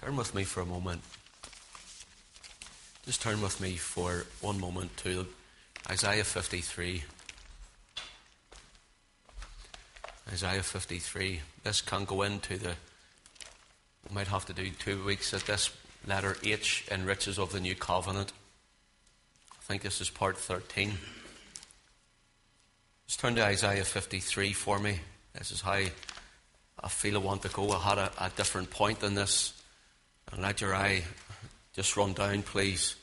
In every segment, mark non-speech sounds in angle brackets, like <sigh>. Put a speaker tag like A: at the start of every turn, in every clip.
A: Turn with me for a moment. Just turn with me for one moment to Isaiah 53. Isaiah 53. This can go into the. We might have to do two weeks at this letter H in Riches of the New Covenant. I think this is part 13. Just turn to Isaiah 53 for me. This is how I feel I want to go. I had a, a different point than this. And let your eye just run down, please,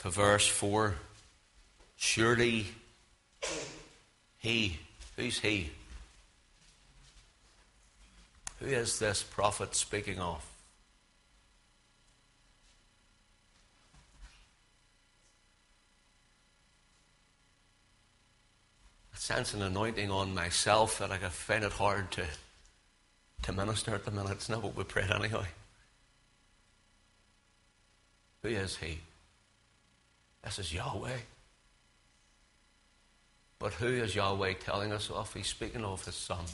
A: to verse 4. Surely he, who's he? Who is this prophet speaking of? I sense an anointing on myself that I find it hard to, to minister at the minute. It's not what we prayed anyhow. Who is he? This is Yahweh. But who is Yahweh telling us of? He's speaking of his Son,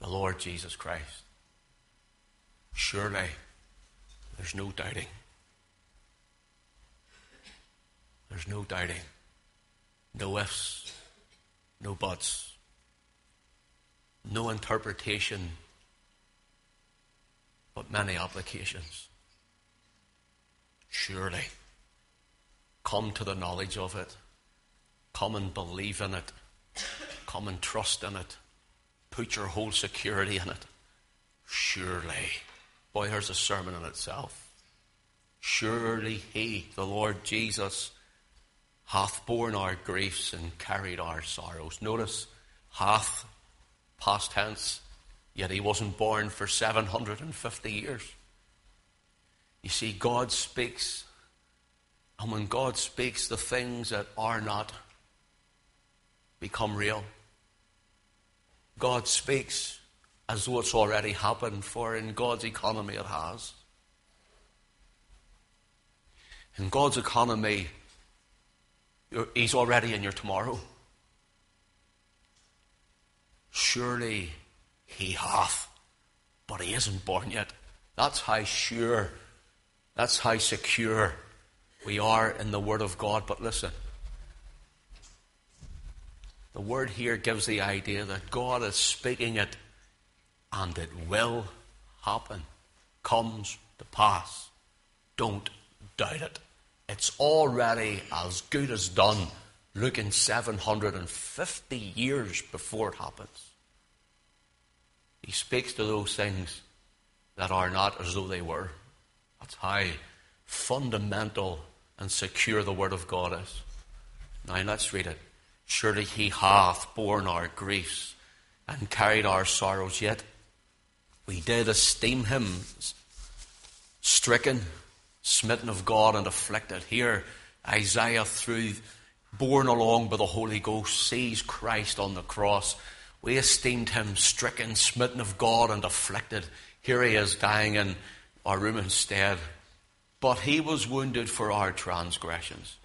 A: the Lord Jesus Christ. Surely, there's no doubting. There's no doubting. No ifs, no buts, no interpretation, but many applications. Surely, come to the knowledge of it. Come and believe in it. Come and trust in it. Put your whole security in it. Surely. Boy, here's a sermon in itself. Surely He, the Lord Jesus, hath borne our griefs and carried our sorrows. Notice, hath, past tense, yet he wasn't born for 750 years. You see, God speaks, and when God speaks, the things that are not become real. God speaks as though it's already happened, for in God's economy it has. In God's economy, He's already in your tomorrow. Surely he hath, but he isn't born yet. That's how sure, that's how secure we are in the Word of God. But listen, the Word here gives the idea that God is speaking it and it will happen, comes to pass. Don't doubt it. It's already as good as done, looking 750 years before it happens. He speaks to those things that are not as though they were. That's how fundamental and secure the Word of God is. Now let's read it. Surely He hath borne our griefs and carried our sorrows, yet we did esteem Him stricken smitten of God and afflicted. Here, Isaiah, through borne along by the Holy Ghost, sees Christ on the cross. We esteemed him stricken, smitten of God, and afflicted. Here he is dying in our room instead. But he was wounded for our transgressions,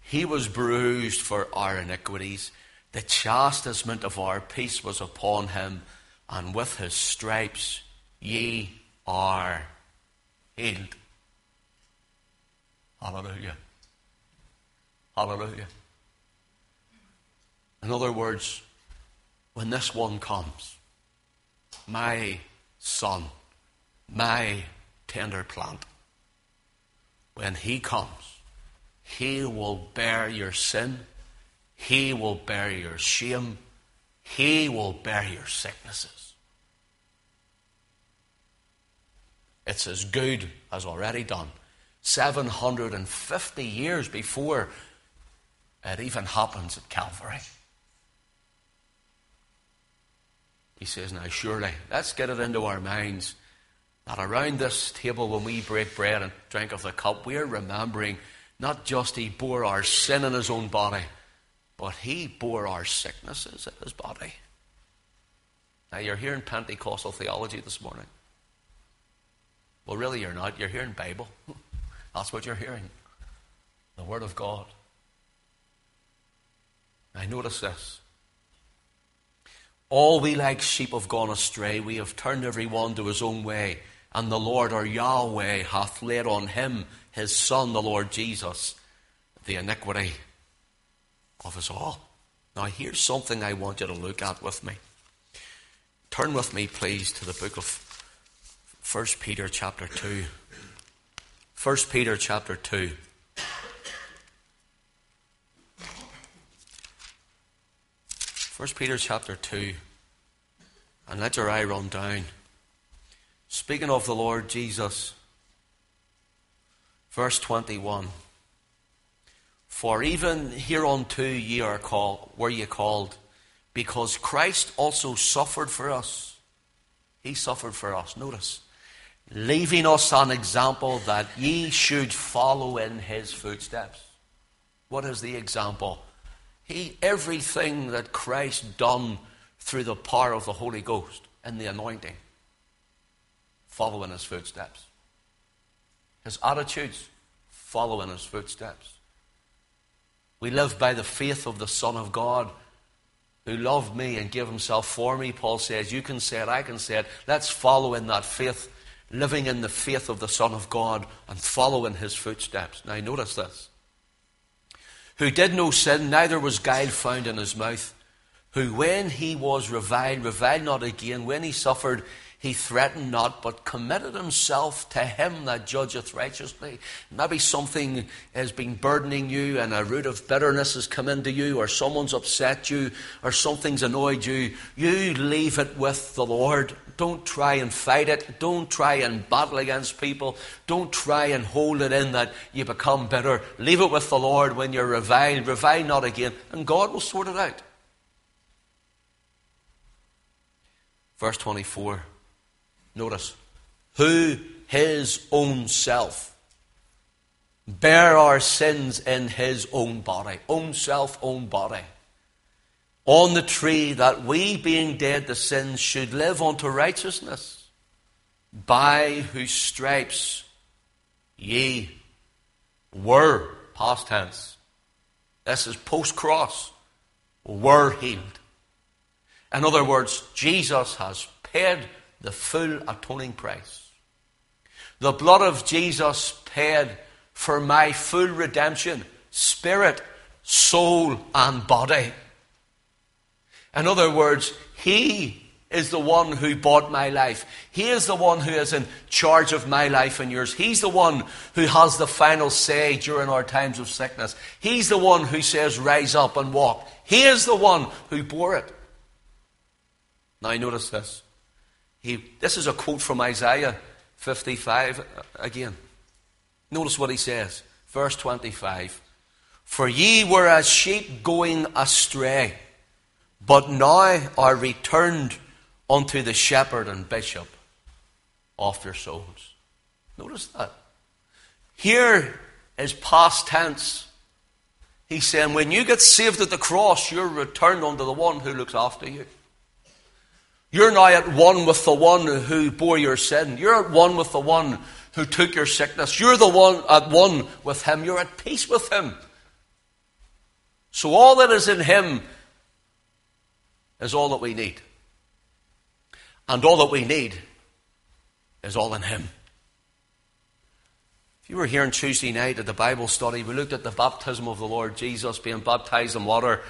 A: he was bruised for our iniquities. The chastisement of our peace was upon him, and with his stripes ye are healed. Hallelujah. Hallelujah. In other words, when this one comes, my son, my tender plant, when he comes, he will bear your sin, he will bear your shame, he will bear your sicknesses. It's as good as already done. 750 years before it even happens at Calvary. He says, Now, surely, let's get it into our minds that around this table, when we break bread and drink of the cup, we're remembering not just He bore our sin in His own body, but He bore our sicknesses in His body. Now, you're hearing Pentecostal theology this morning. Well, really, you're not. You're hearing Bible. <laughs> That's what you're hearing. The Word of God. Now, notice this. All we like sheep have gone astray. We have turned every one to his own way. And the Lord our Yahweh hath laid on him, his Son, the Lord Jesus, the iniquity of us all. Now, here's something I want you to look at with me. Turn with me, please, to the book of 1 Peter, chapter 2. 1 Peter, chapter 2. First Peter chapter 2. And let your eye run down. Speaking of the Lord Jesus, verse 21. For even hereunto ye are called, were ye called, because Christ also suffered for us. He suffered for us. Notice. Leaving us an example that ye should follow in his footsteps. What is the example? He, everything that Christ done through the power of the Holy Ghost and the anointing, following his footsteps. His attitudes, following his footsteps. We live by the faith of the Son of God who loved me and gave himself for me. Paul says, You can say it, I can say it. Let's follow in that faith, living in the faith of the Son of God and follow in his footsteps. Now, notice this who did no sin, neither was guile found in his mouth, who when he was reviled, reviled not again, when he suffered, he threatened not, but committed himself to him that judgeth righteously. Maybe something has been burdening you, and a root of bitterness has come into you, or someone's upset you, or something's annoyed you. You leave it with the Lord. Don't try and fight it. Don't try and battle against people. Don't try and hold it in that you become bitter. Leave it with the Lord when you're reviled. Revile not again, and God will sort it out. Verse 24. Notice, who his own self bear our sins in his own body, own self, own body, on the tree, that we, being dead to sins, should live unto righteousness, by whose stripes ye were, past tense. This is post cross, were healed. In other words, Jesus has paid the full atoning price. The blood of Jesus paid for my full redemption, spirit, soul, and body. In other words, He is the one who bought my life. He is the one who is in charge of my life and yours. He's the one who has the final say during our times of sickness. He's the one who says, Rise up and walk. He is the one who bore it. Now, notice this. He, this is a quote from Isaiah 55 uh, again. Notice what he says. Verse 25. For ye were as sheep going astray, but now are returned unto the shepherd and bishop of your souls. Notice that. Here is past tense. He's saying, when you get saved at the cross, you're returned unto the one who looks after you. You're now at one with the one who bore your sin. You're at one with the one who took your sickness. You're the one at one with him. You're at peace with him. So all that is in him is all that we need. And all that we need is all in him. If you were here on Tuesday night at the Bible study, we looked at the baptism of the Lord Jesus being baptized in water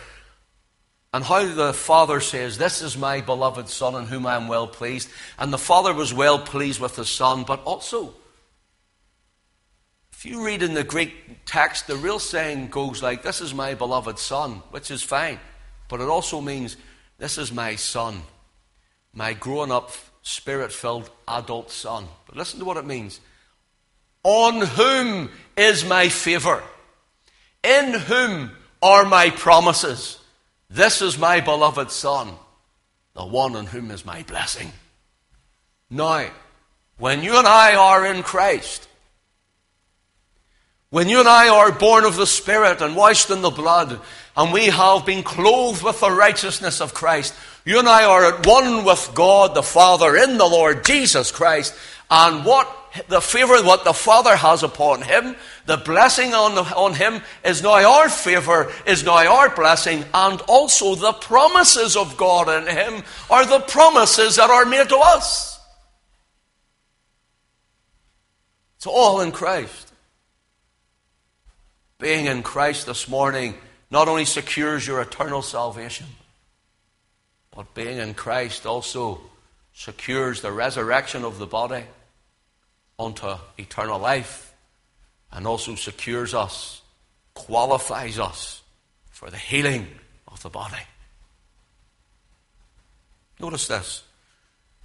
A: and how the Father says, This is my beloved Son in whom I am well pleased. And the Father was well pleased with the Son, but also, if you read in the Greek text, the real saying goes like, This is my beloved Son, which is fine. But it also means, This is my Son, my grown up, spirit filled adult Son. But listen to what it means. On whom is my favour? In whom are my promises? This is my beloved Son, the one in whom is my blessing. Now, when you and I are in Christ, when you and I are born of the Spirit and washed in the blood, and we have been clothed with the righteousness of Christ, you and I are at one with God the Father in the Lord Jesus Christ. And what the favor what the Father has upon him, the blessing on, on him is now our favor, is now our blessing, and also the promises of God in him are the promises that are made to us. It's all in Christ. Being in Christ this morning not only secures your eternal salvation, but being in Christ also secures the resurrection of the body unto eternal life and also secures us, qualifies us for the healing of the body. Notice this.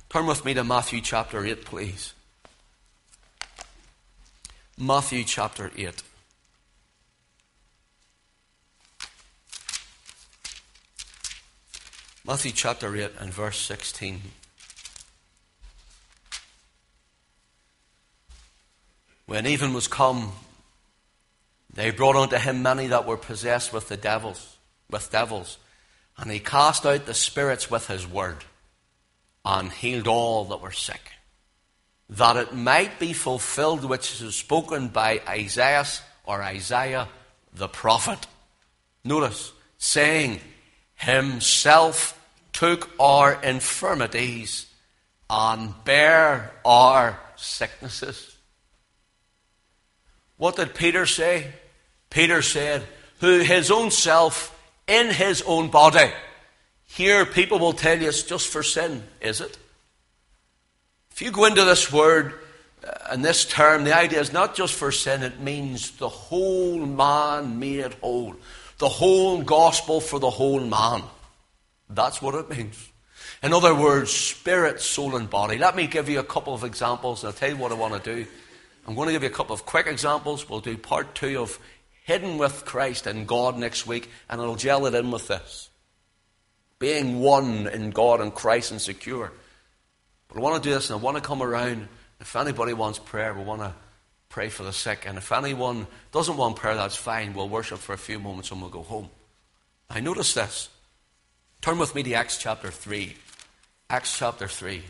A: Turn with me to Matthew chapter 8, please. Matthew chapter 8. Matthew chapter 8 and verse 16. When even was come, they brought unto him many that were possessed with the devils, with devils, and he cast out the spirits with his word, and healed all that were sick, that it might be fulfilled which is spoken by Isaiah or Isaiah the prophet. Notice, saying, Himself took our infirmities and bare our sicknesses. What did Peter say? Peter said, Who his own self in his own body. Here, people will tell you it's just for sin, is it? If you go into this word uh, and this term, the idea is not just for sin, it means the whole man made whole. The whole gospel for the whole man. That's what it means. In other words, spirit, soul, and body. Let me give you a couple of examples, and I'll tell you what I want to do. I'm going to give you a couple of quick examples. We'll do part two of Hidden with Christ and God next week, and I'll gel it in with this. Being one in God and Christ and secure. But I want to do this, and I want to come around. If anybody wants prayer, we want to pray for the sick. And if anyone doesn't want prayer, that's fine. We'll worship for a few moments and we'll go home. I notice this. Turn with me to Acts chapter 3. Acts chapter 3.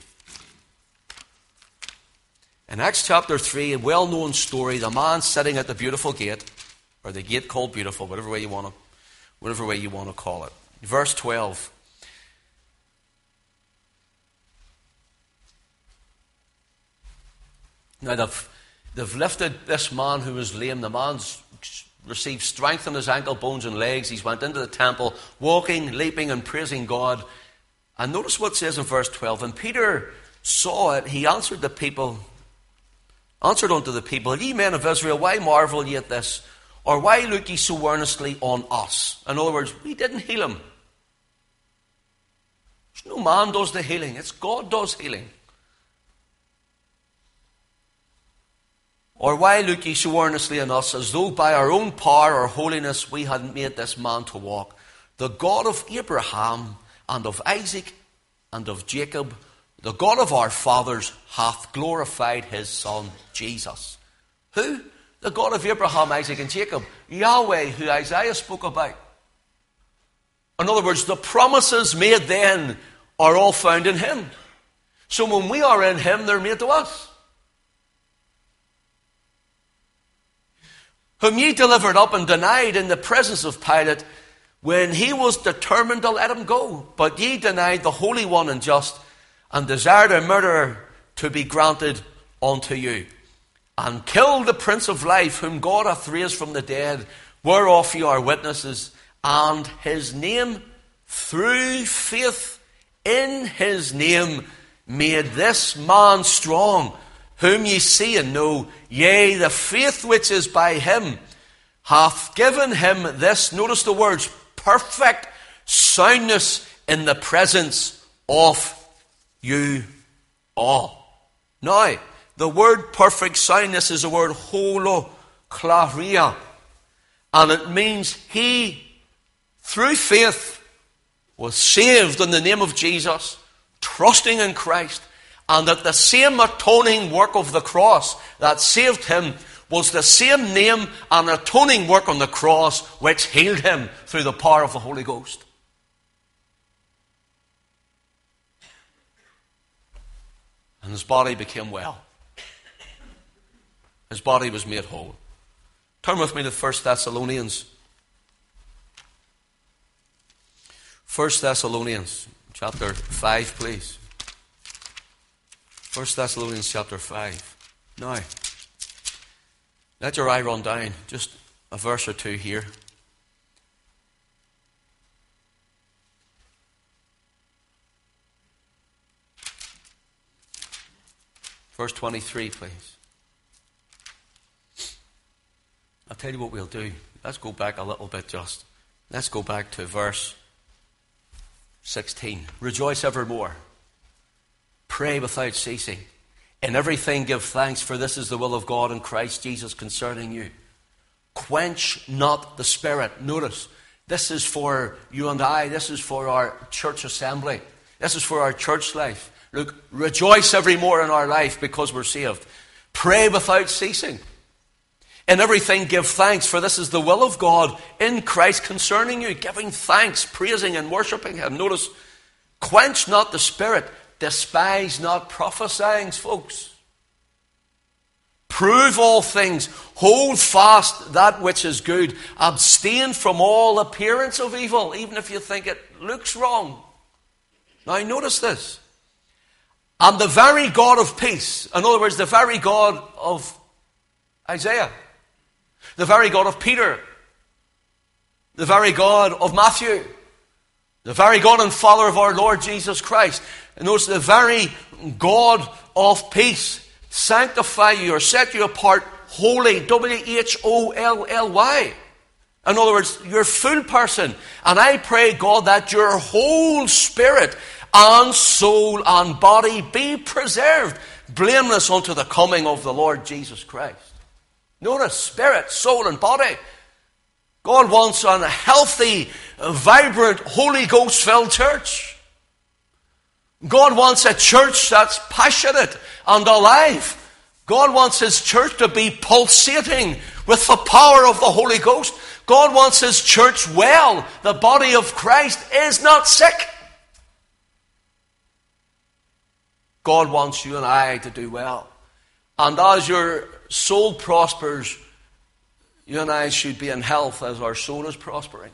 A: In Acts chapter 3, a well known story, the man sitting at the beautiful gate, or the gate called beautiful, whatever way you want to, whatever way you want to call it. Verse 12. Now they've, they've lifted this man who was lame. The man's received strength in his ankle bones and legs. He's went into the temple, walking, leaping, and praising God. And notice what it says in verse 12. And Peter saw it. He answered the people, answered unto the people, Ye men of Israel, why marvel ye at this? Or why look ye so earnestly on us? In other words, we didn't heal him. no man does the healing, it's God does healing. Or why look ye so earnestly on us, as though by our own power or holiness we had made this man to walk? The God of Abraham and of Isaac and of Jacob the God of our fathers hath glorified his Son, Jesus. Who? The God of Abraham, Isaac, and Jacob. Yahweh, who Isaiah spoke about. In other words, the promises made then are all found in him. So when we are in him, they're made to us. Whom ye delivered up and denied in the presence of Pilate when he was determined to let him go. But ye denied the Holy One and just and desired a murderer to be granted unto you, and killed the Prince of Life, whom God hath raised from the dead, whereof ye are witnesses, and his name, through faith in his name, made this man strong, whom ye see and know, yea, the faith which is by him hath given him this, notice the words, perfect soundness in the presence of you all. Now, the word perfect soundness is the word holokleria, and it means he, through faith, was saved in the name of Jesus, trusting in Christ, and that the same atoning work of the cross that saved him was the same name and atoning work on the cross which healed him through the power of the Holy Ghost. and his body became well. His body was made whole. Turn with me to 1 Thessalonians. 1 Thessalonians chapter 5, please. 1 Thessalonians chapter 5. Now, let your eye run down. Just a verse or two here. Verse 23, please. I'll tell you what we'll do. Let's go back a little bit just. Let's go back to verse 16. Rejoice evermore. Pray without ceasing. In everything give thanks, for this is the will of God in Christ Jesus concerning you. Quench not the Spirit. Notice, this is for you and I. This is for our church assembly. This is for our church life. Look, rejoice evermore in our life because we're saved. Pray without ceasing. In everything, give thanks, for this is the will of God in Christ concerning you. Giving thanks, praising, and worshipping Him. Notice, quench not the Spirit, despise not prophesying, folks. Prove all things, hold fast that which is good, abstain from all appearance of evil, even if you think it looks wrong. Now, notice this. And the very God of peace, in other words, the very God of Isaiah, the very God of Peter, the very God of Matthew, the very God and Father of our Lord Jesus Christ, notice the very God of peace, sanctify you or set you apart holy, W H O L L Y. In other words, you're a full person. And I pray, God, that your whole spirit and soul and body be preserved, blameless unto the coming of the Lord Jesus Christ. Notice spirit, soul, and body. God wants a healthy, vibrant, Holy Ghost filled church. God wants a church that's passionate and alive. God wants His church to be pulsating with the power of the Holy Ghost. God wants His church well. The body of Christ is not sick. God wants you and I to do well. And as your soul prospers, you and I should be in health as our soul is prospering.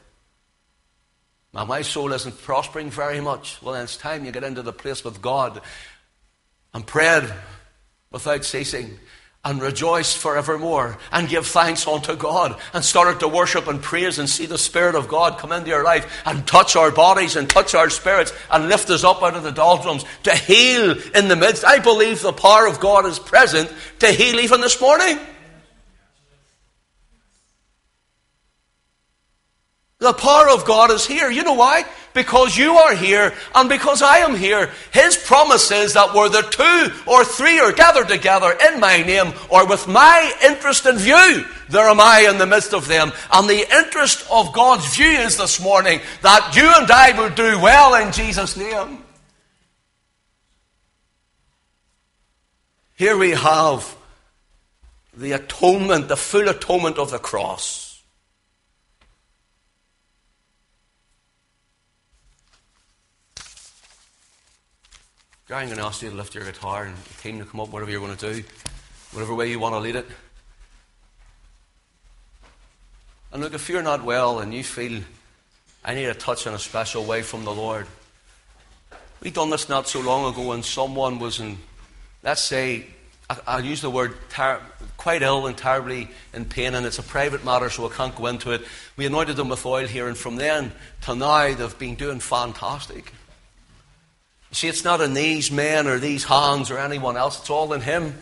A: Now, my soul isn't prospering very much. Well, then it's time you get into the place with God and prayed without ceasing and rejoiced forevermore and give thanks unto God and started to worship and praise and see the Spirit of God come into your life and touch our bodies and touch our spirits and lift us up out of the doldrums to heal in the midst. I believe the power of God is present to heal even this morning. The power of God is here. You know why? Because you are here and because I am here. His promise is that where the two or three are gathered together in my name or with my interest in view, there am I in the midst of them. And the interest of God's view is this morning that you and I will do well in Jesus' name. Here we have the atonement, the full atonement of the cross. Gary, I'm going to ask you to lift your guitar and the team to come up, whatever you're going to do, whatever way you want to lead it. And look, if you're not well and you feel I need a touch in a special way from the Lord, we done this not so long ago when someone was in, let's say, I'll use the word ter- quite ill and terribly in pain, and it's a private matter, so I can't go into it. We anointed them with oil here, and from then to now, they've been doing fantastic. See, it's not in these men or these hands or anyone else, it's all in Him.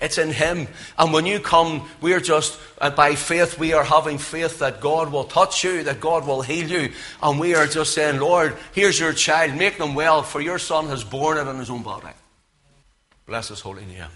A: It's in Him. And when you come, we're just, uh, by faith, we are having faith that God will touch you, that God will heal you. And we are just saying, Lord, here's your child, make them well, for your son has borne it in his own body. Bless his holy name.